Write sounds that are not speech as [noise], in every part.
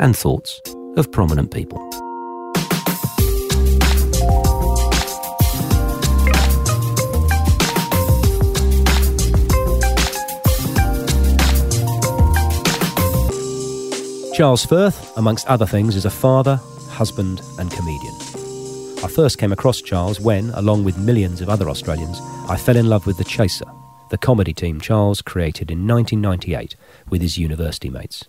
and thoughts of prominent people. Charles Firth, amongst other things, is a father, husband, and comedian. I first came across Charles when, along with millions of other Australians, I fell in love with The Chaser, the comedy team Charles created in 1998 with his university mates.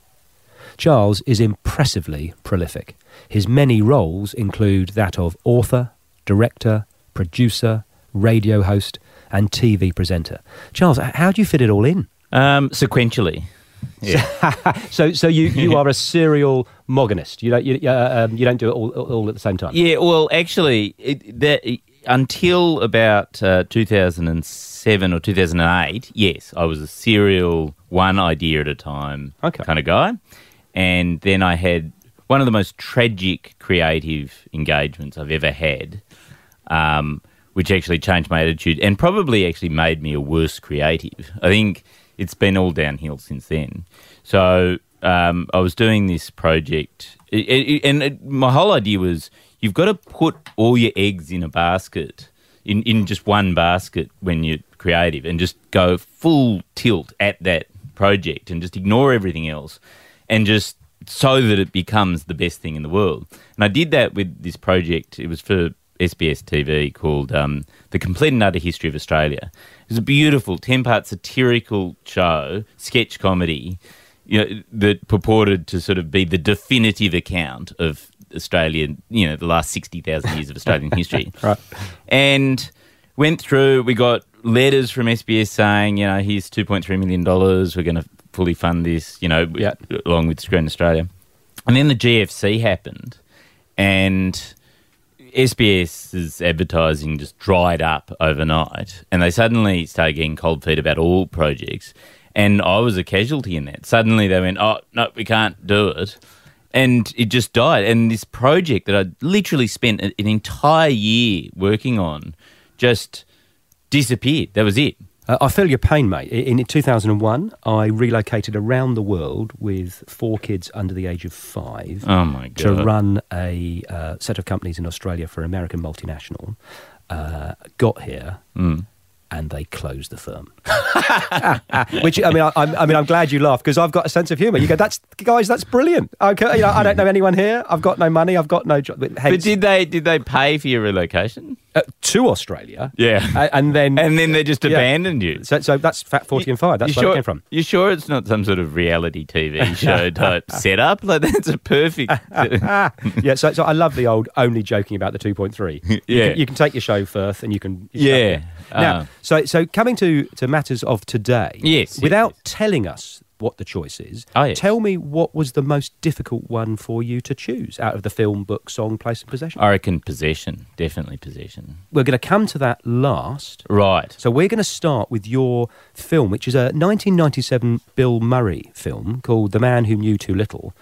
Charles is impressively prolific. His many roles include that of author, director, producer, radio host, and TV presenter. Charles, how do you fit it all in? Um, sequentially. Yeah. [laughs] so, so you, you are a serial mogonist. You don't you, uh, um, you don't do it all, all at the same time. Yeah. Well, actually, it, that, until about uh, 2007 or 2008, yes, I was a serial one idea at a time okay. kind of guy, and then I had one of the most tragic creative engagements I've ever had. Um, which actually changed my attitude and probably actually made me a worse creative. I think it's been all downhill since then. So um, I was doing this project, it, it, and it, my whole idea was you've got to put all your eggs in a basket, in, in just one basket when you're creative, and just go full tilt at that project and just ignore everything else, and just so that it becomes the best thing in the world. And I did that with this project. It was for SBS TV called um, The Complete and Utter History of Australia. It was a beautiful 10 part satirical show, sketch comedy, you know, that purported to sort of be the definitive account of Australian, you know, the last 60,000 years of Australian history. [laughs] right. And went through, we got letters from SBS saying, you know, here's $2.3 million, we're going to fully fund this, you know, yeah. along with Screen Australia. And then the GFC happened, and SBS's advertising just dried up overnight, and they suddenly started getting cold feet about all projects. And I was a casualty in that. Suddenly they went, "Oh no, we can't do it," and it just died. And this project that I literally spent an entire year working on just disappeared. That was it. Uh, I feel your pain, mate. In 2001, I relocated around the world with four kids under the age of five oh my God. to run a uh, set of companies in Australia for an American multinational. Uh, got here. Mm and they closed the firm. [laughs] [laughs] Which I mean, I, I, mean, I'm glad you laugh because I've got a sense of humour. You go, "That's guys, that's brilliant." Okay, you know, I don't know anyone here. I've got no money. I've got no job. But, but did they did they pay for your relocation? Uh, to Australia, yeah, and then and then they just yeah. abandoned you. So, so that's Fat Forty you, and Fired. That's where sure, it came from. You sure it's not some sort of reality TV [laughs] show type setup? Like that's a perfect. yeah, so, so I love the old only joking about the two point three. Yeah, you can, you can, take your show Firth, and you can you yeah. Now, uh, so so coming to to matters of today. Yes. Without yes. telling us what the choice is, oh, yes. tell me what was the most difficult one for you to choose out of the film, book, song, place, and possession. I reckon possession, definitely possession. We're going to come to that last. Right. So we're going to start with your film, which is a 1997 Bill Murray film called The Man Who Knew Too Little.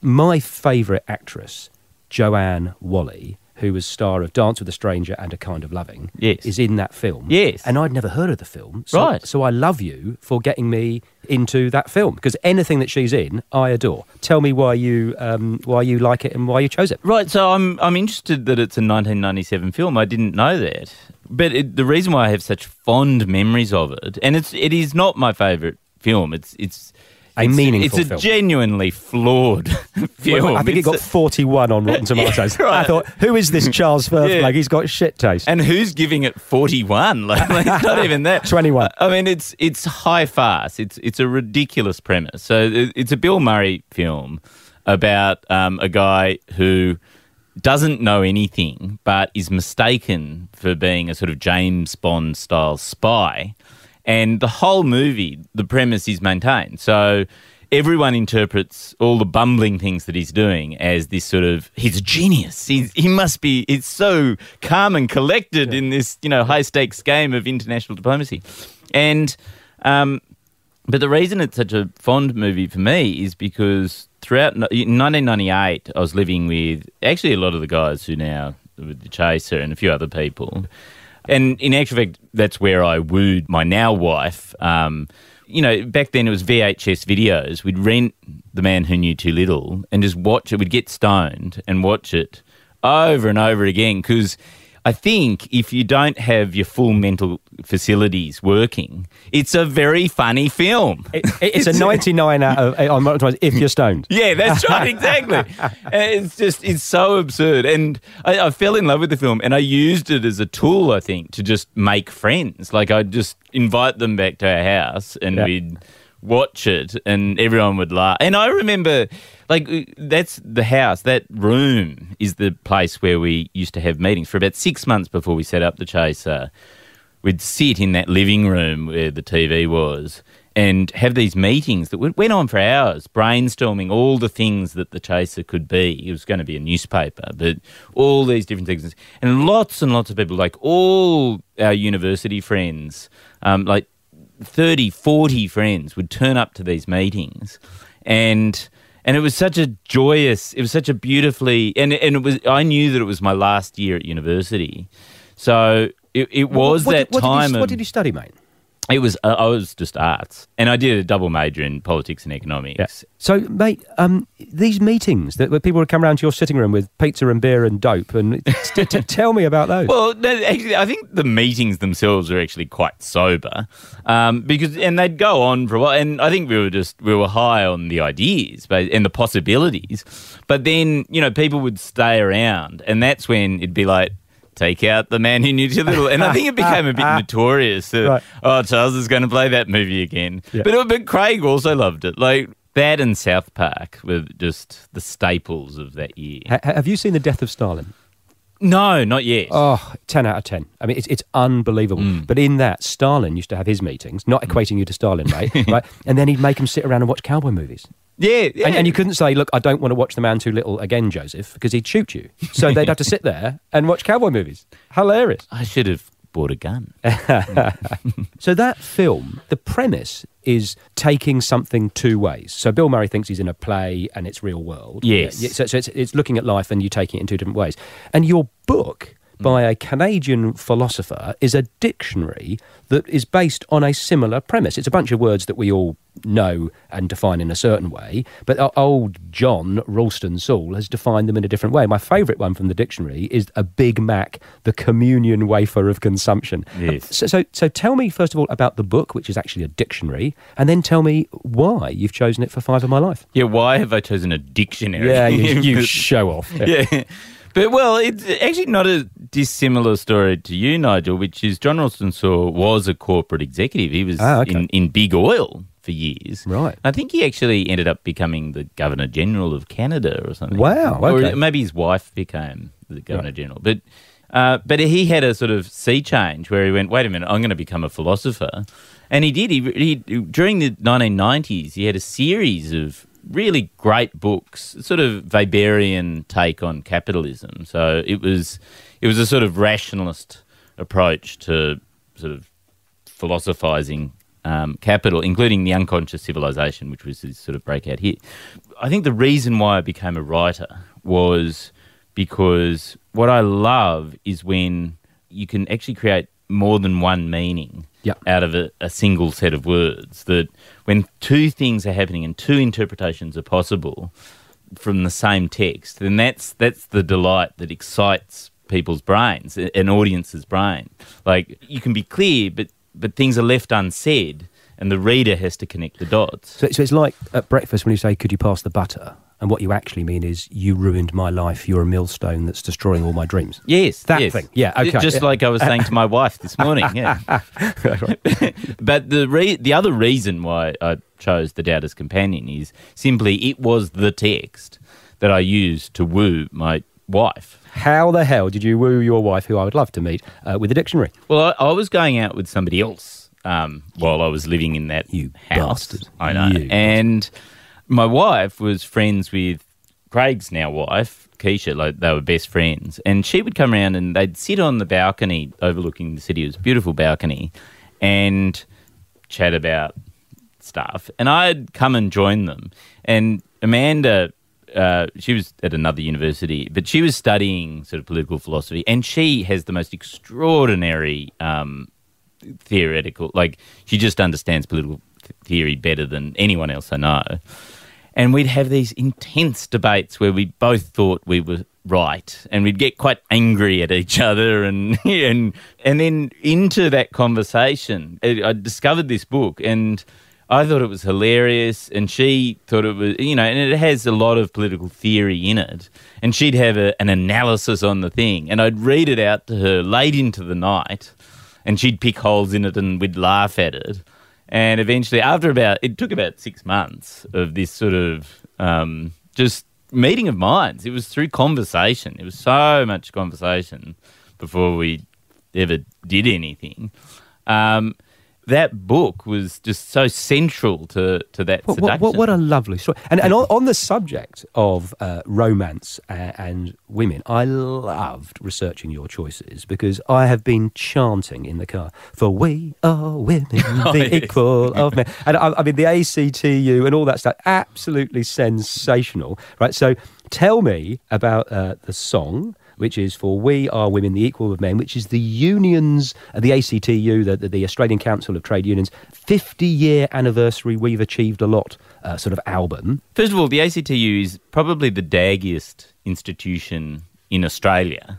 My favourite actress, Joanne Whalley who was star of Dance with a Stranger and A Kind of Loving, yes. is in that film. Yes. And I'd never heard of the film. So, right. So I love you for getting me into that film because anything that she's in, I adore. Tell me why you um, why you like it and why you chose it. Right. So I'm I'm interested that it's a 1997 film. I didn't know that, but it, the reason why I have such fond memories of it, and it's it is not my favourite film. It's it's a it's, meaningful It's a film. genuinely flawed [laughs] film. I think it's it got 41 on Rotten [laughs] Tomatoes. Yeah, right. I thought, who is this Charles Firth? [laughs] Yeah. Like, he's got shit taste. And who's giving it 41? Like, like, not even that. 21. I mean, it's it's high farce. It's it's a ridiculous premise. So it's a Bill Murray film about um, a guy who doesn't know anything but is mistaken for being a sort of James Bond style spy. And the whole movie, the premise is maintained. So everyone interprets all the bumbling things that he's doing as this sort of he's a genius. He's, he must be. It's so calm and collected in this you know high stakes game of international diplomacy, and um, but the reason it's such a fond movie for me is because throughout in 1998 I was living with actually a lot of the guys who now with the Chaser and a few other people. And in actual fact, that's where I wooed my now wife. Um, you know, back then it was VHS videos. We'd rent The Man Who Knew Too Little and just watch it. We'd get stoned and watch it over and over again because I think if you don't have your full mental facilities working, it's a very funny film. It, it's, a [laughs] 99 out of on Rotten Tomatoes if you're stoned. Yeah, that's [laughs] right, exactly. it's just, it's so absurd. And I, I, fell in love with the film and I used it as a tool, I think, to just make friends. Like I'd just invite them back to our house and yeah. we'd watch it and everyone would laugh. And I remember, like, that's the house, that room is the place where we used to have meetings. For about six months before we set up the Chaser, we'd sit in that living room where the TV was and have these meetings that went on for hours, brainstorming all the things that the Chaser could be. It was going to be a newspaper, but all these different things. And lots and lots of people, like all our university friends, um, like 30, 40 friends would turn up to these meetings and and it was such a joyous it was such a beautifully and and it was I knew that it was my last year at university. So it, it was what, that what time did you, of, what did you study, mate? It was uh, I was just arts, and I did a double major in politics and economics. Yeah. So, mate, um, these meetings that where people would come around to your sitting room with pizza and beer and dope, and t- t- [laughs] tell me about those. Well, actually, I think the meetings themselves are actually quite sober, um, because and they'd go on for a while, and I think we were just we were high on the ideas but, and the possibilities, but then you know people would stay around, and that's when it'd be like take out the man who knew too little. And I think it became a bit [laughs] notorious that, right. oh, Charles is going to play that movie again. Yeah. But, but Craig also loved it. Like, that and South Park were just the staples of that year. H- have you seen The Death of Stalin? No, not yet. Oh, 10 out of 10. I mean, it's, it's unbelievable. Mm. But in that, Stalin used to have his meetings, not equating you to Stalin, mate, [laughs] right? And then he'd make them sit around and watch cowboy movies. Yeah, yeah. And, and, you couldn't say, look, I don't want to watch The Man Too Little again, Joseph, because he'd shoot you. So [laughs] they'd have to sit there and watch cowboy movies. Hilarious. I should have bought a gun. [laughs] so that film, the premise is taking something two ways. So Bill Murray thinks he's in a play and it's real world. Yes. Yeah, so, so it's, it's looking at life and you taking it in two different ways. And your book by a Canadian philosopher is a dictionary that is based on a similar premise. It's a bunch of words that we all know and define in a certain way, but old John Ralston Saul has defined them in a different way. My favourite one from the dictionary is a Big Mac, the communion wafer of consumption. Um, yes. So, so, so tell me, first of all, about the book, which is actually a dictionary, and then tell me why you've chosen it for Five of My Life. Yeah, why have I chosen a dictionary? Yeah, you, [laughs] you show off. yeah. yeah. [laughs] But well, it's actually not a dissimilar story to you, Nigel, which is John Ralston Saul was a corporate executive. He was ah, okay. in, in big oil for years. Right. I think he actually ended up becoming the Governor General of Canada or something. Wow. Okay. Or maybe his wife became the Governor right. General. But uh, but he had a sort of sea change where he went, wait a minute, I'm going to become a philosopher. And he did. He, he during the 1990s, he had a series of really great books, sort of Weberian take on capitalism. So it was it was a sort of rationalist approach to sort of philosophizing um, capital, including the unconscious civilization, which was his sort of breakout hit. I think the reason why I became a writer was because what I love is when you can actually create more than one meaning yep. out of a, a, single set of words. That when two things are happening and two interpretations are possible from the same text, then that's that's the delight that excites people's brains, an audience's brain. Like you can be clear, but but things are left unsaid, and the reader has to connect the dots. So, so it's like at breakfast when you say, "Could you pass the butter?" And what you actually mean is, you ruined my life. You're a millstone that's destroying all my dreams. Yes, that yes. thing. Yeah, okay. Just like I was saying to my wife this morning. Yeah. [laughs] but the re- the other reason why I chose the Doubter's Companion is simply it was the text that I used to woo my wife. How the hell did you woo your wife, who I would love to meet, uh, with a dictionary? Well, I, I was going out with somebody else um, while I was living in that you house. Bastard. I know, you and. Bastard my wife was friends with Craig's now wife, Keisha. Like they were best friends, and she would come around and they'd sit on the balcony overlooking the city. It was a beautiful balcony, and chat about stuff. And I'd come and join them. And Amanda, uh, she was at another university, but she was studying sort of political philosophy, and she has the most extraordinary um, theoretical. Like she just understands political th- theory better than anyone else I know. And we'd have these intense debates where we both thought we were right, and we'd get quite angry at each other, and [laughs] and and then into that conversation, I discovered this book, and I thought it was hilarious, and she thought it was, you know, and it has a lot of political theory in it, and she'd have a, an analysis on the thing, and I'd read it out to her late into the night, and she'd pick holes in it, and we'd laugh at it. And eventually, after about, it took about six months of this sort of um, just meeting of minds. It was through conversation. It was so much conversation before we ever did anything. Um, that book was just so central to, to that What, seduction. what, what, a lovely story. And, and on, on the subject of uh, romance and, and women, I loved researching your choices because I have been chanting in the car for we are women, [laughs] the yes. equal of men. And I, I mean, the ACTU and all that stuff, absolutely sensational. Right. So tell me about uh, the song. Which is for We Are Women, the Equal of Men, which is the unions, uh, the ACTU, the, the, Australian Council of Trade Unions, 50 year anniversary, We've Achieved a Lot uh, sort of album. First of all, the ACTU is probably the daggiest institution in Australia.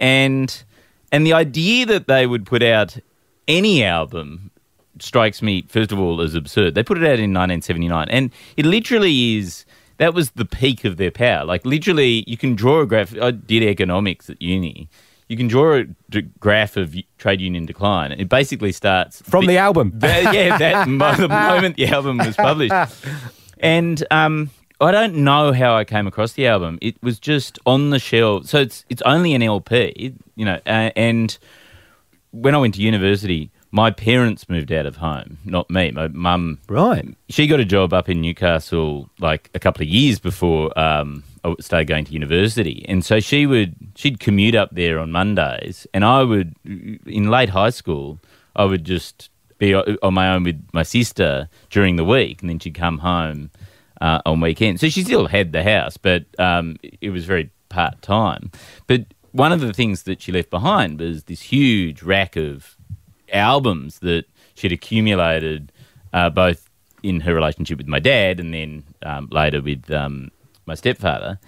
And and the idea that they would put out any album strikes me first of all as absurd. They put it out in 1979 and it literally is that was the peak of their power. Like literally you can draw a graph I did economics at uni. You can draw a d- graph of trade union decline. It basically starts From the album. [laughs] that, yeah, that [laughs] mo- the moment the album was published. And um, I don't know how I came across the album. It was just on the shelf. So it's it's only an LP, you know. Uh, and when I went to university, my parents moved out of home, not me. My mum, Right. she got a job up in Newcastle like a couple of years before um, I started going to university, and so she would she'd commute up there on Mondays, and I would in late high school I would just be on my own with my sister during the week, and then she'd come home uh, on weekends. So she still had the house, but um, it was very part time. But one of the things that she left behind was this huge rack of albums that she'd accumulated uh, both in her relationship with my dad and then um, later with um, my stepfather.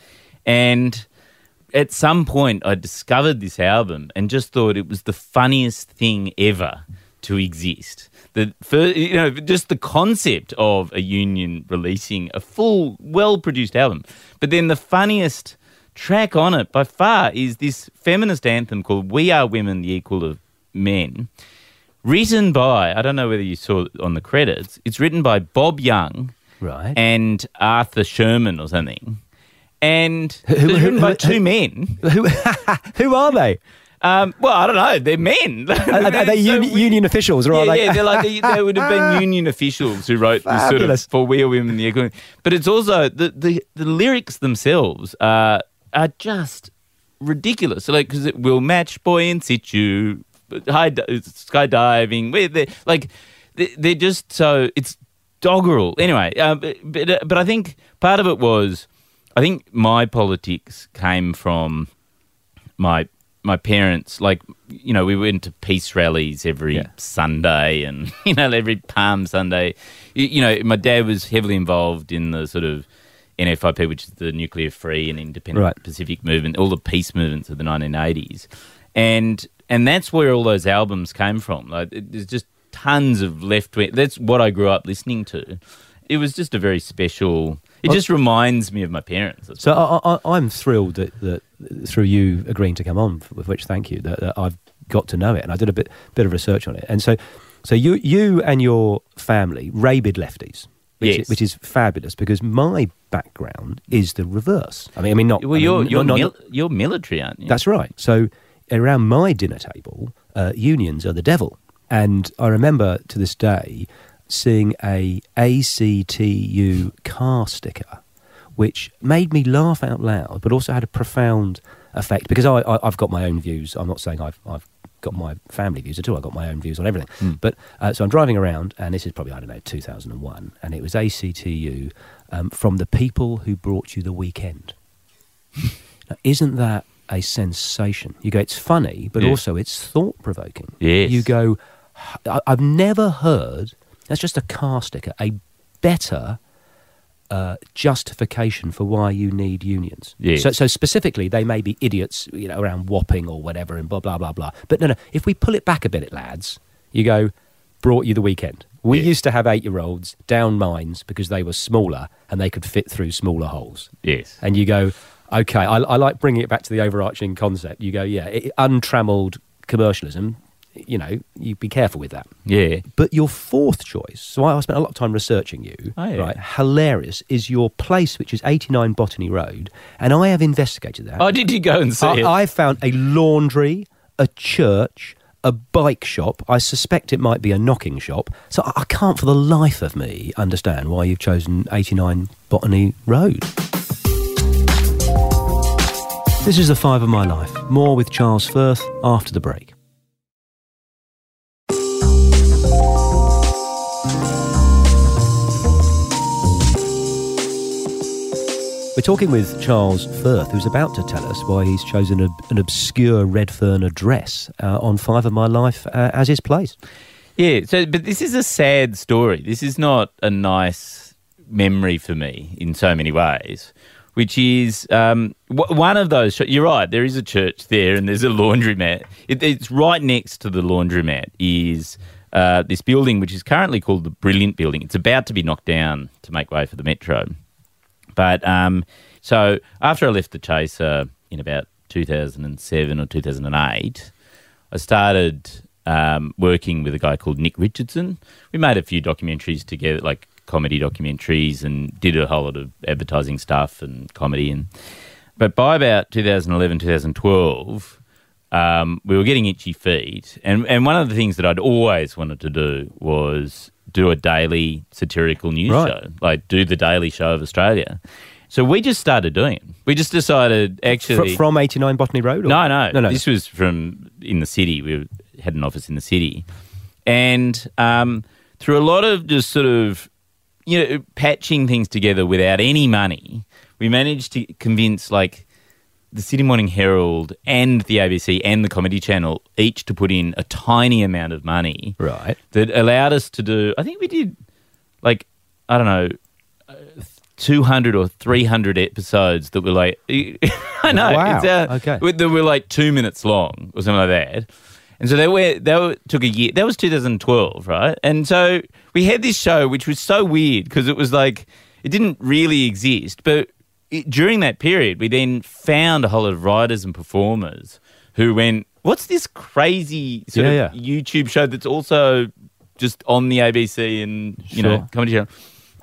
And at some point, I discovered this album and just thought it was the funniest thing ever to exist. The first, you know, just the concept of a union releasing a full, well-produced album. But then the funniest track on it by far is this feminist anthem called "We Are Women, the Equal of Men." Written by I don't know whether you saw it on the credits. It's written by Bob Young Right. and Arthur Sherman or something, and Who- it's who- written by who- two men. [laughs] who, [laughs] who are they? Um, well, I don't know. They're men. [laughs] Are, are they So uni- we- union officials, or yeah, are they? yeah, they're like they, they would have been union officials who wrote this sort of for we are women the. But it's also the the, the lyrics themselves are are just ridiculous. So like because it will match boy in situ, high di- skydiving. Where they like they, they're just so it's doggerel. Anyway, uh, but but, uh, but I think part of it was I think my politics came from my my parents like you know we went to peace rallies every Yeah. Sunday and [laughs] you know every Palm Sunday you, you know my dad was heavily involved in the sort of NFIP which is the nuclear free and independent Right. Pacific movement all the peace movements of the 1980s and and that's where all those albums came from like it- there's just tons of left wing that's what I grew up listening to it was just a very special it just reminds me of my parents So I, I, I'm thrilled that, that through you agreeing to come on, with which thank you, that, that I've got to know it, and I did a bit bit of research on it. And so, so you you and your family rabid lefties, which, Yes. which is fabulous because my background is the reverse. I mean, I mean not. Well, I mean, you're not- you're, not- mil- you're military, aren't you? That's right. So around my dinner table, uh, unions are the devil. And I remember to this day seeing a ACTU car sticker, which made me laugh out loud, but also had a profound effect because I, I, I've got my own views. I'm not saying I've, I've got my family views at all. I've got my own views on everything. Mm. But uh, so I'm driving around, and this is probably I don't know 2001, and it was ACTU um, from the people who brought you the weekend. [laughs] now, isn't that a sensation? You go, it's funny, but Yeah. also it's thought provoking. Yes. You go, I've never heard. That's just a car sticker. A better uh, justification for why you need unions. Yes. So, so specifically, they may be idiots, you know, around whopping or whatever, and blah blah blah blah. But no, no. If we pull it back a bit, lads, you go. Brought you the weekend. We used to have eight-year-olds down mines because they were smaller and they could fit through smaller holes. Yes. And you go, okay. I, I like bringing it back to the overarching concept. You go, yeah, it, untrammeled commercialism. You know, you be careful with that. Yeah. But your fourth choice, so I I spent a lot of time researching you, Oh, yeah. right? Hilarious is your place, which is 89 Botany Road, and I have investigated that. Oh, did you go and see it? I, I found a laundry, a church, a bike shop. I suspect it might be a knocking shop. So I, I can't for the life of me understand why you've chosen 89 Botany Road. This is the five of my life. More with Charles Firth after the break. We're talking with Charles Firth, who's about to tell us why he's chosen a, an obscure Redfern address uh, on Five of My Life uh, as his place. Yeah, so but this is a sad story. This is not a nice memory for me in so many ways. Which is um, w- one of those. You're right. There is a church there, and there's a laundromat. It, it's right next to the laundromat. Is uh, this building, which is currently called the Brilliant Building. It's about to be knocked down to make way for the metro. But um, so after I left the Chaser in about 2007 or 2008, I started um, working with a guy called Nick Richardson. We made a few documentaries together, like comedy documentaries, and did a whole lot of advertising stuff and comedy. And but by about 2011, 2012, um, we were getting itchy feet, and and one of the things that I'd always wanted to do was do a daily satirical news Right. show, like do the Daily Show of Australia. So we just started doing it. We just decided Fr- actually from 89 Botany Road? or- no, no, no, no. This was from in the city. We had an office in the city, and um, through a lot of just sort of you know patching things together without any money, we managed to convince like the Sydney Morning Herald and the ABC and the Comedy Channel each to put in a tiny amount of money Right. that allowed us to do. I think we did like I don't know. uh, 200 or 300 episodes that were like [laughs] I know Wow. it's Okay. that were like 2 minutes long or something like that and so they were they took a year that was 2012 right and so we had this show which was so weird because it was like it didn't really exist but it, during that period we then found a whole lot of writers and performers who went what's this crazy sort Yeah, of YouTube show that's also just on the ABC and you Sure. know comedy channel.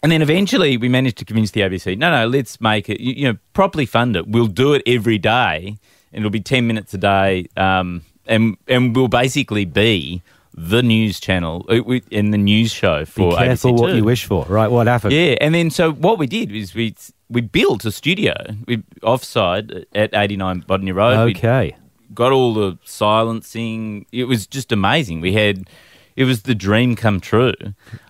And then eventually we managed to convince the ABC, no, no, let's make it, you, you know, properly fund it. We'll do it every day, and it'll be ten minutes a day, um, and and we'll basically be the news channel in the news show for Be careful ABC what you wish for. Right, what happened? Yeah, and then so what we did is we we built a studio we offside at eighty nine Botany Road. We Okay. got all the silencing. It was just amazing. We had, it was the dream come true.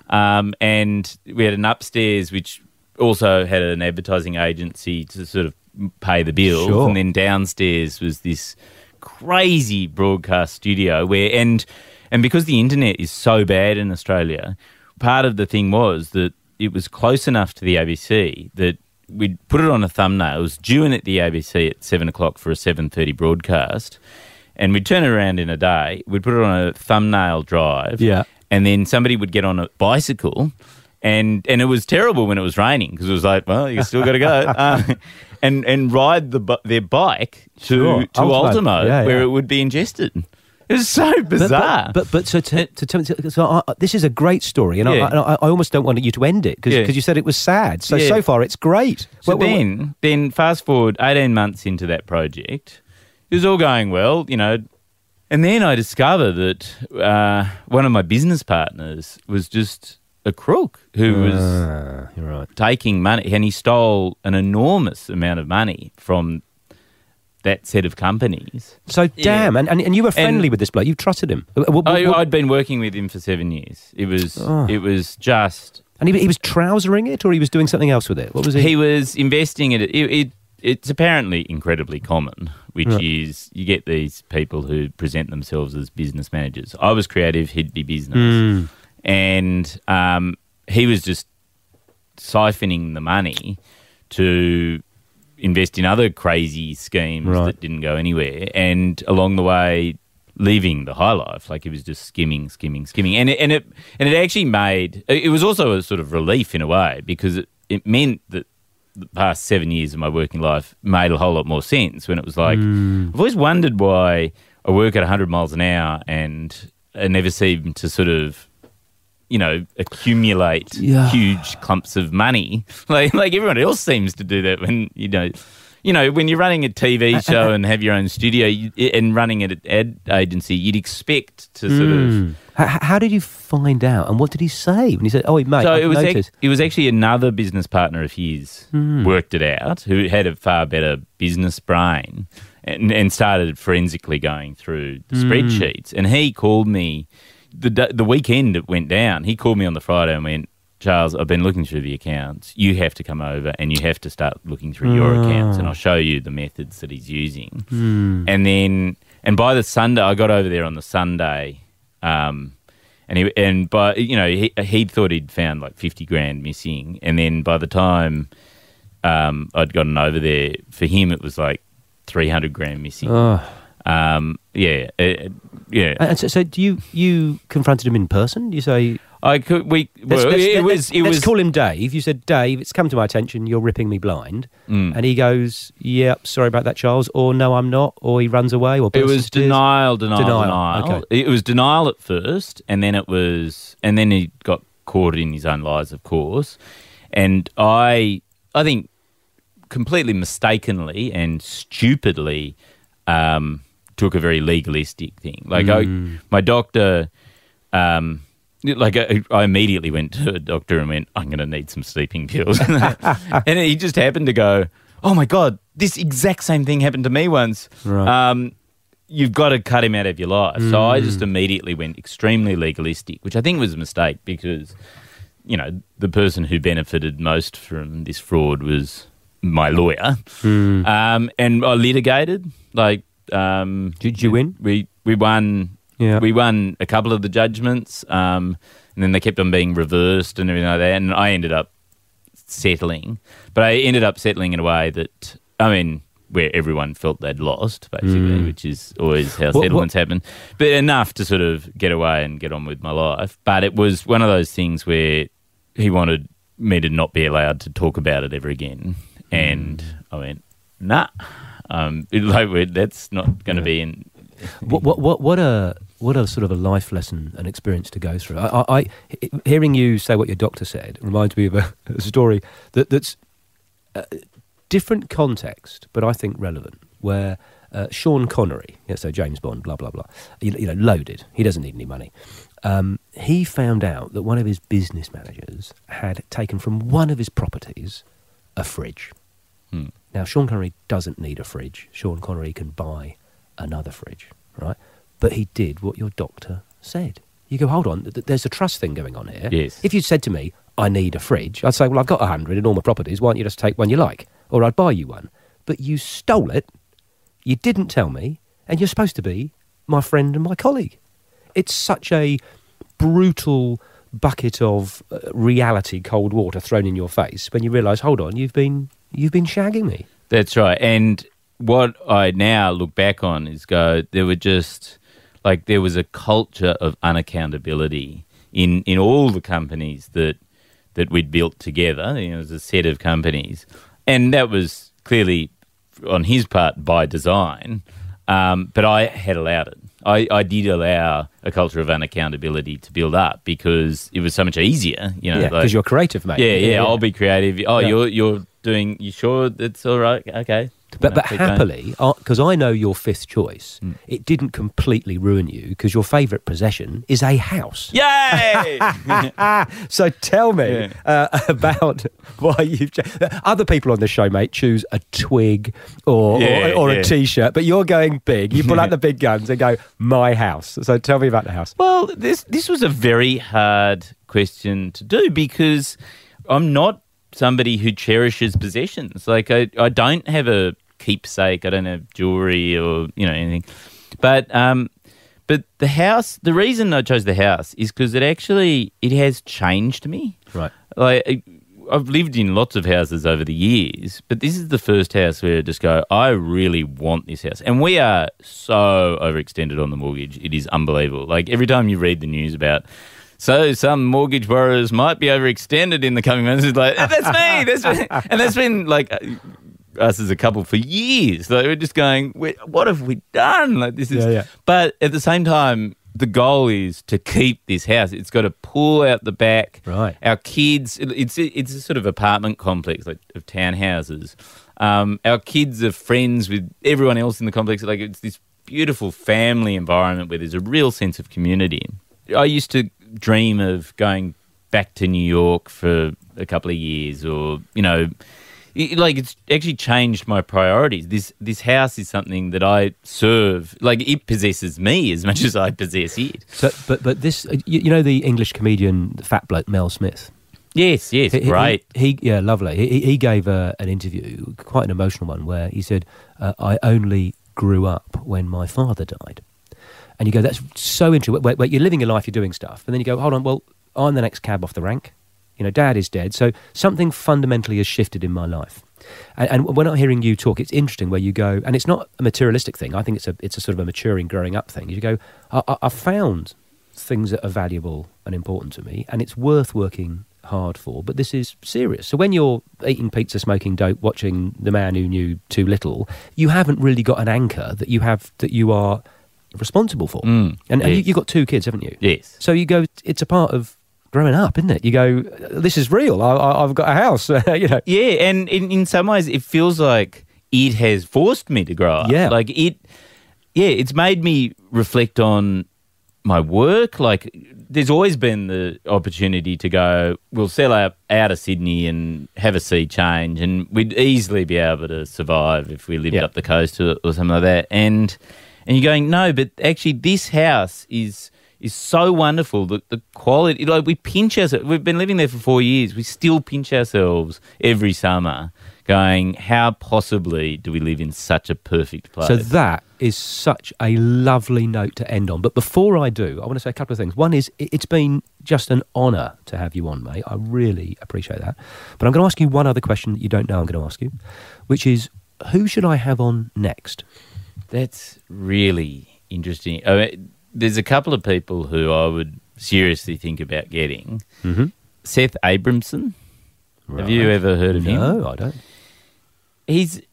Um, and we had an upstairs which also had an advertising agency to sort of pay the bills. Sure. And then downstairs was this crazy broadcast studio where, and, and because the internet is so bad in Australia, part of the thing was that it was close enough to the ABC that we'd put it on a thumbnail. It was due in at the ABC at seven o'clock for a seven thirty broadcast, and we'd turn it around in a day. We'd put it on a thumbnail drive, Yeah. and then somebody would get on a bicycle. And, and it was terrible when it was raining because it was like, well, you still got to go, uh, [laughs] and and ride the bu- their bike to Sure. to Ultimo. Ultimo, Yeah, where yeah. it would be ingested. It was so bizarre. but, but, but so, to, to, tell me- so I, I- this is a great story, and Yeah. I, I, I almost don't want you to end it because Yeah. you said it was sad. So Yeah. so far it's great. So Well, well, then, then fast forward eighteen months into that project, it was all going well, you know, and then I discovered that uh, one of my business partners was just a crook who was Ah, right. taking money, and he stole an enormous amount of money from that set of companies. So damn, and, and and you were friendly with this bloke. You trusted him. Uh, what- I, what- I'd been working with him for seven years. It was Oh. it was just and he, he was trousering it, or he was doing something else with it. What was he? he was investing in it. It, it it's apparently incredibly common, which Right. is you get these people who present themselves as business managers. I was creative; he'd be business, Mm. And um, he was just siphoning the money to invest in other crazy schemes Right. that didn't go anywhere, and along the way leaving the high life. Like he was just skimming, skimming, skimming, and it, and it and it actually made it was also a sort of relief in a way because it, it meant that the past seven years of my working life made a whole lot more sense when it was like I've always wondered why I work at 100 miles an hour and I never seem to sort of you know accumulate Yeah. huge clumps of money [laughs] like like everyone else seems to do that when you know you know when you're running a TV show and have your own studio you, and running an ad agency you'd expect to sort of Mm. How, how did you find out, and what did he say when he said, "Oh, mate, so it was ac- it was actually another business partner of his Hmm. worked it out who had a far better business brain and, and started forensically going through the Hmm. spreadsheets. And he called me the the weekend it went down. He called me on the Friday and went. Charles, I've been looking through the accounts. You have to come over and you have to start looking through your accounts, and I'll show you the methods that he's using. Hmm. And then, and by the Sunday, I got over there on the Sunday, um, and he and by you know he he thought he'd found like fifty grand missing, and then by the time um, I'd gotten over there, for him it was like three hundred grand missing. Oh. Um, yeah, uh, yeah. And so, so do you you confronted him in person? You say, I could we let's, let's- it was it let's was call him Dave. You said, Dave, it's come to my attention. You're ripping me blind, Mm. and he goes, "Yep, sorry about that, Charles," or "No, I'm not," or he runs away, or It was denial, denial, Denial, denial. okay. It was denial at first, and then it was, and then he got caught in his own lies, of course. And I, I think, completely mistakenly and stupidly, um, took a very legalistic thing. Like I, my doctor, um, like I, I immediately went to a doctor and went, I'm going to need some sleeping pills, [laughs] and he just happened to go, Oh my god, this exact same thing happened to me once. Right. Um, you've got to cut him out of your life. So I just immediately went extremely legalistic, which I think was a mistake because, you know, the person who benefited most from this fraud was my lawyer. Um, and I litigated. Like, um, Did you win? We we won. Yeah. We won a couple of the judgments, um, and then they kept on being reversed and everything like that. And I ended up settling, but I ended up settling in a way that I mean, where everyone felt they'd lost, basically, which is always how What- what- settlements happen. But enough to sort of get away and get on with my life. But it was one of those things where he wanted me to not be allowed to talk about it ever again, and I went, nah. Um, [laughs] it- like, that's not going to be in. what, what, what, what a what a sort of a life lesson and experience to go through. I, I, I hearing you say what your doctor said reminds me of a, [laughs] a story that, that's uh, different context, but I think relevant. Where uh, Sean Connery, yeah, so James Bond, blah blah blah, you, you know, loaded. He doesn't need any money. Um, he found out that one of his business managers had taken from one of his properties a fridge. Hmm. Now, Sean Connery doesn't need a fridge. Sean Connery can buy another fridge, right? But he did what your doctor said. You go, hold on, th- th- there's a trust thing going on here. Yes. If you'd said to me, I need a fridge, I'd say, well, I've got a hundred in all my properties. Why don't you just take one you like? Or I'd buy you one. But you stole it, you didn't tell me, and you're supposed to be my friend and my colleague. It's such a brutal bucket of uh, reality, cold water thrown in your face when you realise, hold on, you've been you've been shagging me. That's right. And what I now look back on is go, there were just like there was a culture of unaccountability in, in all the companies that that we'd built together. You know, it was a set of companies, and that was clearly on his part by design. Um, but I had allowed it. I, I did allow a culture of unaccountability to build up because it was so much easier. You know, yeah, like- because you're creative, mate. yeah, yeah, I'll be creative. Oh, Yeah. you're you're doing. You sure it's all right? Okay, But, but happily, because I know your fifth choice, Hmm. it didn't completely ruin you because your favourite possession is a house. Yay! [laughs] [laughs] So tell me Yeah. uh, [laughs] about why you've. ch- Other people on the show, mate, choose a twig or Yeah, or, or yeah. a t-shirt, but you're going big. You pull out the big guns and go, "My house." So tell me about the house. Well, this this was a very hard question to do because I'm not somebody who cherishes possessions. Like I, I don't have a keepsake. I don't have jewelry or you know anything. But um, but the house. The reason I chose the house is because it actually it has changed me. Right. Like I've lived in lots of houses over the years, but this is the first house where I just go, I really want this house. And we are so overextended on the mortgage. It is unbelievable. Like every time you read the news about so some mortgage borrowers might be overextended in the coming months, it's like, that's me. That's me. [laughs] And that's been like uh, us as a couple for years. Like we're just going, what have we done? Like this is Yeah, yeah. but at the same time, the goal is to keep this house. It's got to pull out the back. Right. Our kids, it's it's a sort of apartment complex like of townhouses. Um, our kids are friends with everyone else in the complex. Like it's this beautiful family environment where there's a real sense of community. I used to dream of going back to New York for a couple of years, or you know, it- like it's actually changed my priorities. This this house is something that I serve. Like it possesses me as much as I possess it. So, but but this, uh, you, you know, the English comedian, the fat bloke Mel Smith. Yes, yes, He- he- great. He, yeah, lovely. He, he gave uh, an interview, quite an emotional one, where he said, uh, "I only grew up when my father died." And you go, "That's so interesting." Where, you're living your life, you're doing stuff, and then you go, "Hold on, well, I'm the next cab off the rank." You know, Dad is dead, so something fundamentally has shifted in my life. And, and when I'm hearing you talk, it's interesting where you go, and it's not a materialistic thing. I think it's a it's a sort of a maturing, growing up thing. You go, I, I, I found things that are valuable and important to me, and it's worth working hard for. But this is serious. So when you're eating pizza, smoking dope, watching The Man Who Knew Too Little, you haven't really got an anchor that you have that you are responsible for. Mm, and and you, you've got two kids, haven't you? Yes. So you go, it's a part of growing up, isn't it? You go, this is real. I, I, I've got a house. [laughs] you know. Yeah, and in, in some ways, it feels like it has forced me to grow up. Yeah. like it. Yeah, it's made me reflect on my work. Like, there's always been the opportunity to go. We'll sell out out of Sydney and have a sea change, and we'd easily be able to survive if we lived Yeah. up the coast or, or something like that. And and you're going, no, but actually, this house is is so wonderful. The the quality, like we pinch ourselves. We've been living there for four years. We still pinch ourselves every summer, going, how possibly do we live in such a perfect place? So that is such a lovely note to end on. But before I do, I want to say a couple of things. One is it- it's been just an honour to have you on, mate. I really appreciate that. But I'm going to ask you one other question that you don't know I'm going to ask you, which is who should I have on next? That's really interesting. I mean, there's a couple of people who I would seriously think about getting. Mm-hmm. Seth Abramson. Have you ever heard of him? No, I don't. he's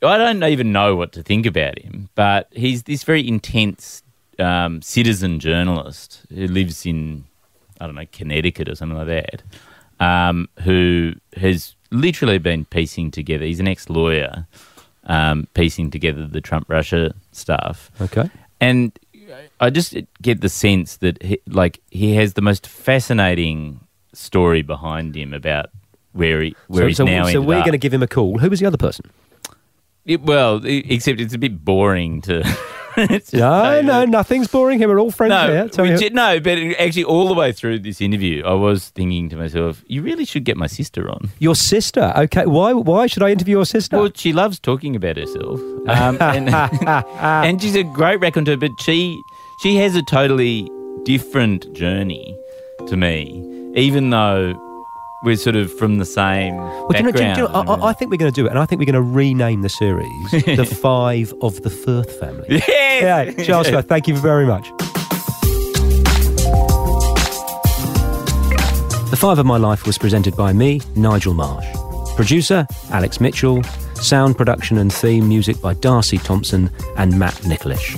I don't even know what to think about him, but he's this very intense um, citizen journalist who lives in I don't know Connecticut or something like that, um, who has literally been piecing together. He's an ex-lawyer, um, piecing together the Trump Russia stuff, Okay. and I just get the sense that he, like he has the most fascinating story behind him about where he where so he's so, now. so we're going to give him a call. Who was the other person? It, well, except it's a bit boring to. [laughs] [laughs] No, no, nothing's boring here. We're all friends No, here. Which- no, but actually, all the way through this interview, I was thinking to myself, "You really should get my sister on." your sister. Okay. Why? Why should I interview your sister? Well, she loves talking about herself, um, [laughs] and, [laughs] and she's a great raconteur. But she she has a totally different journey to me, even though we're sort of from the same Well, do you know, background. do you know, I, I- I think we're going to do it, and I think we're going to rename the series [laughs] "The Five of the Firth Family." yes! Yeah, Charles Firth, thank you very much. The Five of My Life was presented by me, Nigel Marsh. Producer, Alex Mitchell. Sound production and theme music by Darcy Thompson and Matt Nicholish.